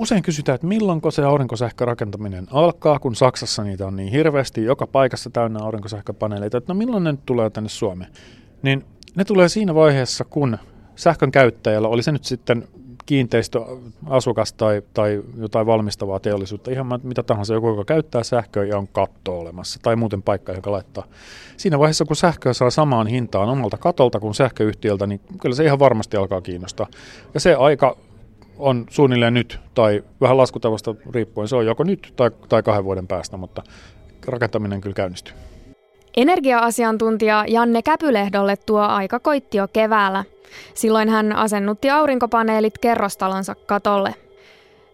Usein kysytään, että milloinko se aurinkosähkörakentaminen alkaa, kun Saksassa niitä on niin hirveästi, joka paikassa täynnä aurinkosähköpaneeleita, että no milloin ne nyt tulee tänne Suomeen. Niin ne tulee siinä vaiheessa, kun sähkön käyttäjällä, oli se nyt sitten kiinteistöasukas tai, tai jotain valmistavaa teollisuutta, ihan mitä tahansa, joku, joka käyttää sähköä ja on katto olemassa, tai muuten paikka, joka laittaa. Siinä vaiheessa, kun sähköä saa samaan hintaan omalta katolta kuin sähköyhtiöltä, niin kyllä se ihan varmasti alkaa kiinnostaa. Ja se aika on suunnilleen nyt, tai vähän laskutavasta riippuen, se on joko nyt tai, tai kahden vuoden päästä, mutta rakentaminen kyllä käynnistyy. Energia-asiantuntija Janne Käpylehdolle tuo aika koitti jo keväällä. Silloin hän asennutti aurinkopaneelit kerrostalonsa katolle.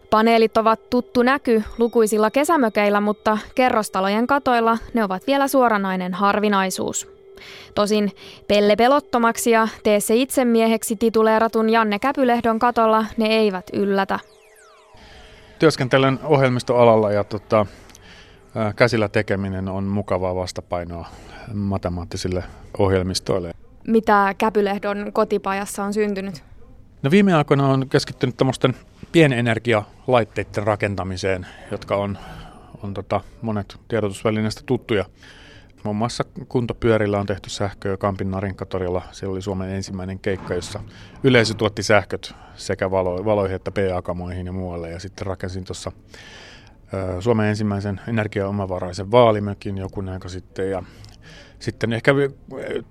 Paneelit ovat tuttu näky lukuisilla kesämökeillä, mutta kerrostalojen katoilla ne ovat vielä suoranainen harvinaisuus. Tosin Pelle pelottomaksi ja tee se itsemieheksi tituleeratun Janne Käpylehdon katolla ne eivät yllätä. Työskentelen ohjelmistoalalla ja tota, käsillä tekeminen on mukavaa vastapainoa matemaattisille ohjelmistoille. Mitä Käpylehdon kotipajassa on syntynyt? No viime aikoina on keskittynyt tämmöisten pienenergialaitteiden rakentamiseen, jotka on, on tota, monet tiedotusvälineistä tuttuja. Muun muassa kuntopyörillä on tehty sähköä Kampin Narinkatorilla. Se oli Suomen ensimmäinen keikka, jossa yleisö tuotti sähköt sekä valo, valoihin että PA-kamoihin ja muualle. Ja sitten rakensin tuossa Suomen ensimmäisen energiaomavaraisen vaalimökin joku aika sitten. Ja sitten ehkä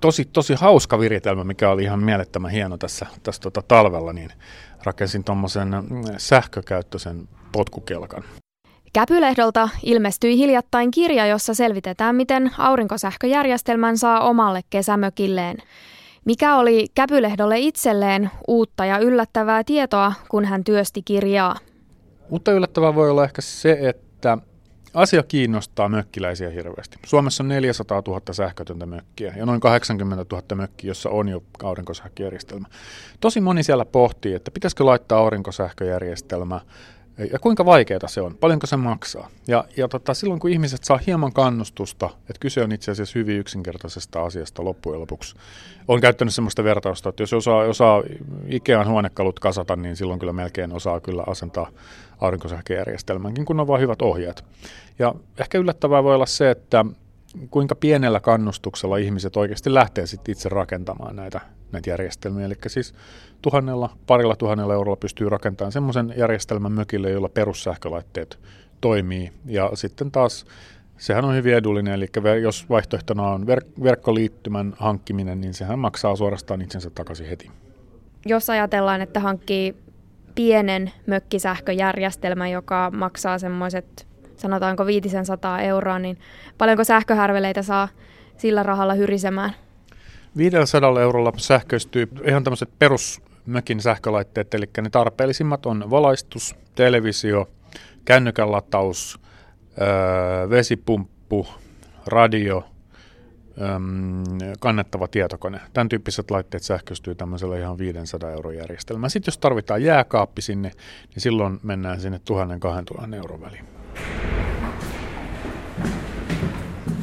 tosi, tosi hauska viritelmä, mikä oli ihan mielettömän hieno tässä, tässä tota talvella, niin rakensin tuommoisen sähkökäyttöisen potkukelkan. Käpylehdolta ilmestyi hiljattain kirja, jossa selvitetään, miten aurinkosähköjärjestelmän saa omalle kesämökilleen. Mikä oli Käpylehdolle itselleen uutta ja yllättävää tietoa, kun hän työsti kirjaa? Uutta yllättävää voi olla ehkä se, että asia kiinnostaa mökkiläisiä hirveästi. Suomessa on 400 000 sähkötöntä mökkiä ja noin 80 000 mökkiä, jossa on jo aurinkosähköjärjestelmä. Tosi moni siellä pohtii, että pitäisikö laittaa aurinkosähköjärjestelmä ja kuinka vaikeaa se on, paljonko se maksaa. Ja, ja tota, silloin kun ihmiset saa hieman kannustusta, että kyse on itse asiassa hyvin yksinkertaisesta asiasta loppujen lopuksi. Olen käyttänyt sellaista vertausta, että jos osaa, osaa Ikean huonekalut kasata, niin silloin kyllä melkein osaa kyllä asentaa aurinkosähköjärjestelmänkin, kun on vain hyvät ohjeet. Ja ehkä yllättävää voi olla se, että kuinka pienellä kannustuksella ihmiset oikeasti lähtee sitten itse rakentamaan näitä, näitä järjestelmiä. Eli siis tuhannella, parilla tuhannella eurolla pystyy rakentamaan semmoisen järjestelmän mökille, jolla perussähkölaitteet toimii. Ja sitten taas sehän on hyvin edullinen, eli jos vaihtoehtona on verk- verkkoliittymän hankkiminen, niin sehän maksaa suorastaan itsensä takaisin heti. Jos ajatellaan, että hankkii pienen mökkisähköjärjestelmän, joka maksaa semmoiset sanotaanko 500 euroa, niin paljonko sähköhärveleitä saa sillä rahalla hyrisemään? 500 eurolla sähköistyy ihan tämmöiset perusmökin sähkölaitteet, eli ne tarpeellisimmat on valaistus, televisio, kännykän lataus, öö, vesipumppu, radio, kannettava tietokone. Tämän tyyppiset laitteet sähköistyy tämmöisellä ihan 500 euron järjestelmällä. Sitten jos tarvitaan jääkaappi sinne, niin silloin mennään sinne 1000-2000 euron väliin.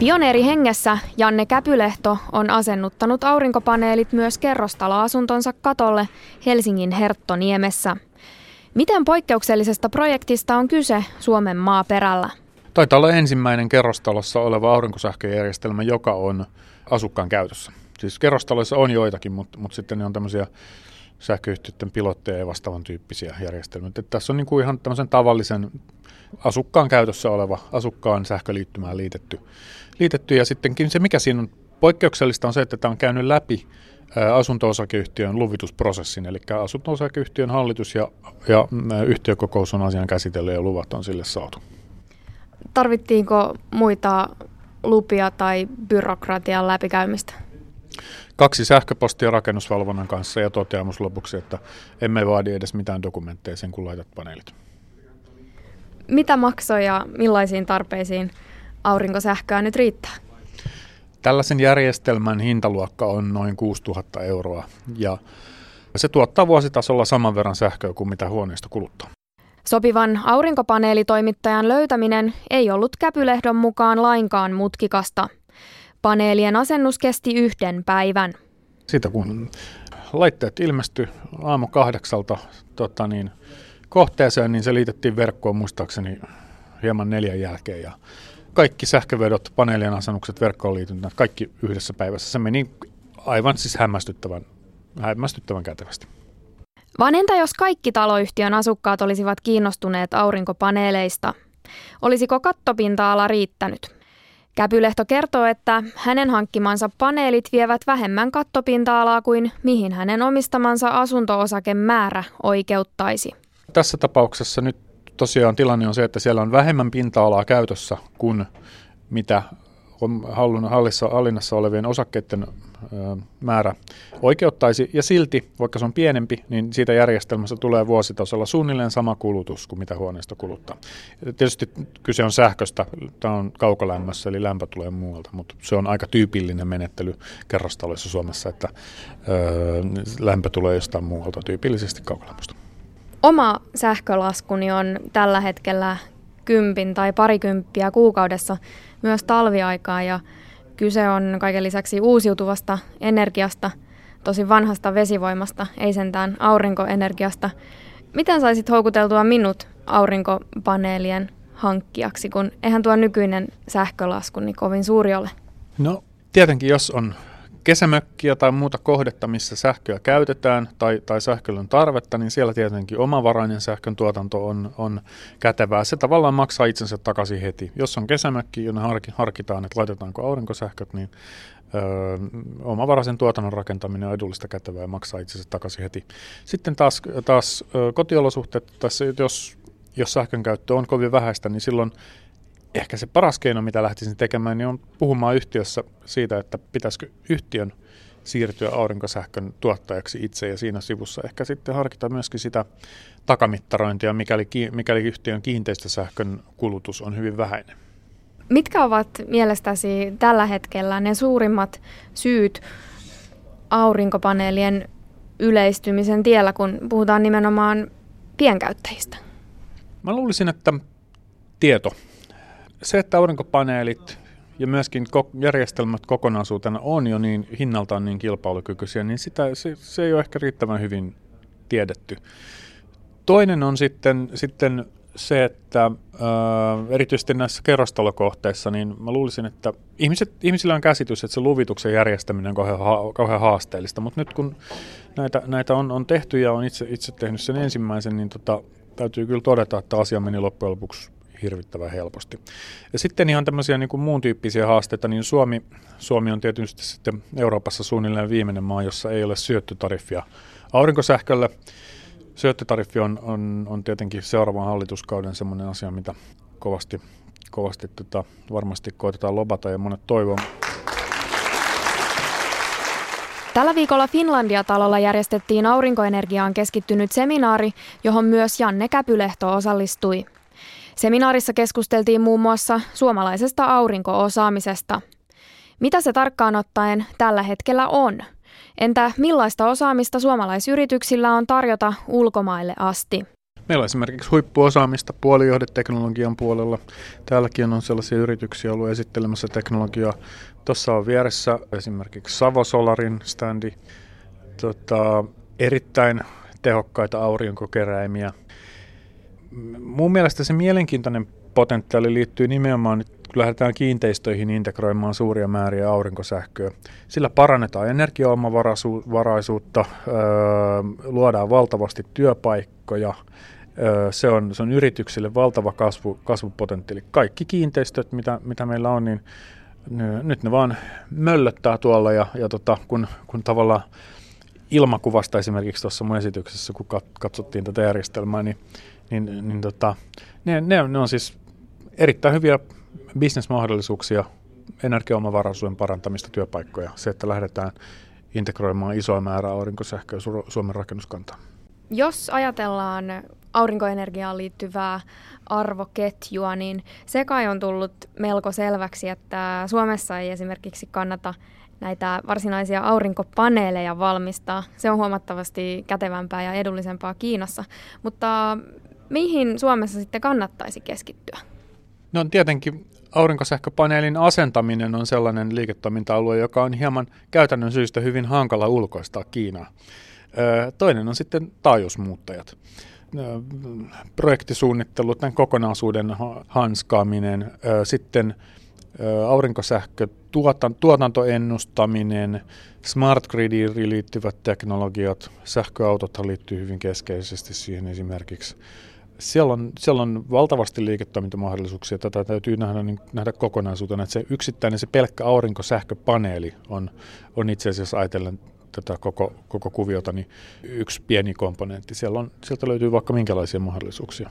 Pioneeri hengessä Janne Käpylehto on asennuttanut aurinkopaneelit myös kerrostaloasuntonsa katolle Helsingin Herttoniemessä. Miten poikkeuksellisesta projektista on kyse Suomen maaperällä? Taitaa olla ensimmäinen kerrostalossa oleva aurinkosähköjärjestelmä, joka on asukkaan käytössä. Siis kerrostaloissa on joitakin, mutta, mutta sitten ne on tämmöisiä sähköyhtiöiden pilotteja ja vastaavan tyyppisiä järjestelmiä. Että tässä on niin kuin ihan tämmöisen tavallisen asukkaan käytössä oleva asukkaan sähköliittymään liitetty, liitetty. Ja sittenkin se, mikä siinä on poikkeuksellista, on se, että tämä on käynyt läpi asunto-osakeyhtiön luvitusprosessin, eli asunto-osakeyhtiön hallitus ja, ja yhtiökokous on asian käsitellyt ja luvat on sille saatu. Tarvittiinko muita lupia tai byrokratian läpikäymistä? Kaksi sähköpostia rakennusvalvonnan kanssa ja toteamus lopuksi, että emme vaadi edes mitään dokumentteja sen, kun laitat paneelit. Mitä maksoi ja millaisiin tarpeisiin aurinkosähköä nyt riittää? Tällaisen järjestelmän hintaluokka on noin 6000 euroa ja se tuottaa vuositasolla saman verran sähköä kuin mitä huoneisto kuluttaa. Sopivan aurinkopaneelitoimittajan löytäminen ei ollut Käpylehdon mukaan lainkaan mutkikasta. Paneelien asennus kesti yhden päivän. Sitä kun laitteet ilmestyi aamu kahdeksalta tota niin, kohteeseen, niin se liitettiin verkkoon muistaakseni hieman neljän jälkeen ja kaikki sähkövedot, paneelien asennukset, verkkoon liityntät, kaikki yhdessä päivässä. Se meni aivan siis hämmästyttävän, hämmästyttävän kätevästi. Vaan entä jos kaikki taloyhtiön asukkaat olisivat kiinnostuneet aurinkopaneeleista? Olisiko kattopinta-ala riittänyt? Käpylehto kertoo, että hänen hankkimansa paneelit vievät vähemmän kattopinta-alaa kuin mihin hänen omistamansa asunto-osakemäärä oikeuttaisi. Tässä tapauksessa nyt tosiaan tilanne on se, että siellä on vähemmän pinta-alaa käytössä kuin mitä hallissa, hallinnassa olevien osakkeiden määrä oikeuttaisi, ja silti, vaikka se on pienempi, niin siitä järjestelmästä tulee vuositasolla suunnilleen sama kulutus kuin mitä huoneisto kuluttaa. Tietysti kyse on sähköstä, tämä on kaukolämmössä, eli lämpö tulee muualta, mutta se on aika tyypillinen menettely kerrostaloissa Suomessa, että ö, lämpö tulee jostain muualta, tyypillisesti kaukolämmöstä. Oma sähkölaskuni on tällä hetkellä kympin tai parikymppiä kuukaudessa myös talviaikaa ja kyse on kaiken lisäksi uusiutuvasta energiasta, tosi vanhasta vesivoimasta, ei sentään aurinkoenergiasta. Miten saisit houkuteltua minut aurinkopaneelien hankkijaksi, kun eihän tuo nykyinen sähkölasku niin kovin suuri ole? No tietenkin, jos on kesämökkiä tai muuta kohdetta, missä sähköä käytetään tai, tai sähköllä on tarvetta, niin siellä tietenkin omavarainen sähkön tuotanto on, on kätevää. Se tavallaan maksaa itsensä takaisin heti. Jos on kesämökki, jonne harkitaan, että laitetaanko aurinkosähköt, niin Öö, omavaraisen tuotannon rakentaminen on edullista kätevää ja maksaa itsensä takaisin heti. Sitten taas, taas kotiolosuhteet, tässä, jos, jos sähkön käyttö on kovin vähäistä, niin silloin ehkä se paras keino, mitä lähtisin tekemään, niin on puhumaan yhtiössä siitä, että pitäisikö yhtiön siirtyä aurinkosähkön tuottajaksi itse ja siinä sivussa ehkä sitten harkita myöskin sitä takamittarointia, mikäli, mikäli yhtiön kiinteistösähkön kulutus on hyvin vähäinen. Mitkä ovat mielestäsi tällä hetkellä ne suurimmat syyt aurinkopaneelien yleistymisen tiellä, kun puhutaan nimenomaan pienkäyttäjistä? Mä luulisin, että tieto se, että aurinkopaneelit ja myöskin järjestelmät kokonaisuutena on jo niin hinnaltaan niin kilpailukykyisiä, niin sitä, se, se ei ole ehkä riittävän hyvin tiedetty. Toinen on sitten, sitten se, että ää, erityisesti näissä kerrostalokohteissa, niin mä luulisin, että ihmiset, ihmisillä on käsitys, että se luvituksen järjestäminen on kauhean, ha, kauhean haasteellista, mutta nyt kun näitä, näitä on, on tehty ja on itse, itse tehnyt sen ensimmäisen, niin tota, täytyy kyllä todeta, että asia meni loppujen lopuksi hirvittävän helposti. Ja sitten ihan tämmöisiä niin kuin muun tyyppisiä haasteita, niin Suomi, Suomi on tietysti sitten Euroopassa suunnilleen viimeinen maa, jossa ei ole syöttötariffia aurinkosähkölle. Syöttötariffi on, on, on tietenkin seuraavan hallituskauden semmoinen asia, mitä kovasti, kovasti tota, varmasti koitetaan lobata ja monet toivoo. Tällä viikolla Finlandia-talolla järjestettiin aurinkoenergiaan keskittynyt seminaari, johon myös Janne Käpylehto osallistui. Seminaarissa keskusteltiin muun muassa suomalaisesta aurinkoosaamisesta. Mitä se tarkkaan ottaen tällä hetkellä on? Entä millaista osaamista suomalaisyrityksillä on tarjota ulkomaille asti? Meillä on esimerkiksi huippuosaamista puolijohdeteknologian puolella. Täälläkin on sellaisia yrityksiä ollut esittelemässä teknologiaa. Tuossa on vieressä esimerkiksi Savo Solarin standi. Tota, erittäin tehokkaita aurinkokeräimiä – mun mielestä se mielenkiintoinen potentiaali liittyy nimenomaan nyt, kun lähdetään kiinteistöihin integroimaan suuria määriä aurinkosähköä. Sillä parannetaan energiaomavaraisuutta, öö, luodaan valtavasti työpaikkoja, öö, se on, se on yrityksille valtava kasvu, kasvupotentiaali. Kaikki kiinteistöt, mitä, mitä meillä on, niin ne, nyt ne vaan möllöttää tuolla ja, ja tota, kun, kun tavallaan ilmakuvasta esimerkiksi tuossa mun esityksessä, kun katsottiin tätä järjestelmää, niin niin, niin tota, ne, ne, ne on siis erittäin hyviä bisnesmahdollisuuksia, energiaomavaraisuuden parantamista, työpaikkoja, se, että lähdetään integroimaan isoa määrää aurinkosähköä Suomen rakennuskantaan. Jos ajatellaan aurinkoenergiaan liittyvää arvoketjua, niin se kai on tullut melko selväksi, että Suomessa ei esimerkiksi kannata näitä varsinaisia aurinkopaneeleja valmistaa. Se on huomattavasti kätevämpää ja edullisempaa Kiinassa. Mutta mihin Suomessa sitten kannattaisi keskittyä? No tietenkin aurinkosähköpaneelin asentaminen on sellainen liiketoiminta-alue, joka on hieman käytännön syystä hyvin hankala ulkoistaa Kiinaa. Toinen on sitten taajuusmuuttajat. projektisuunnittelu, tämän kokonaisuuden hanskaaminen, sitten aurinkosähkö, tuotantoennustaminen, smart gridiin liittyvät teknologiat, sähköautot liittyy hyvin keskeisesti siihen esimerkiksi. Siellä on, siellä on valtavasti liiketoimintamahdollisuuksia. Tätä täytyy nähdä, niin, nähdä kokonaisuutena, että se yksittäinen, se pelkkä aurinkosähköpaneeli on, on itse asiassa ajatellen tätä koko, koko kuviota, niin yksi pieni komponentti. Siellä on, sieltä löytyy vaikka minkälaisia mahdollisuuksia.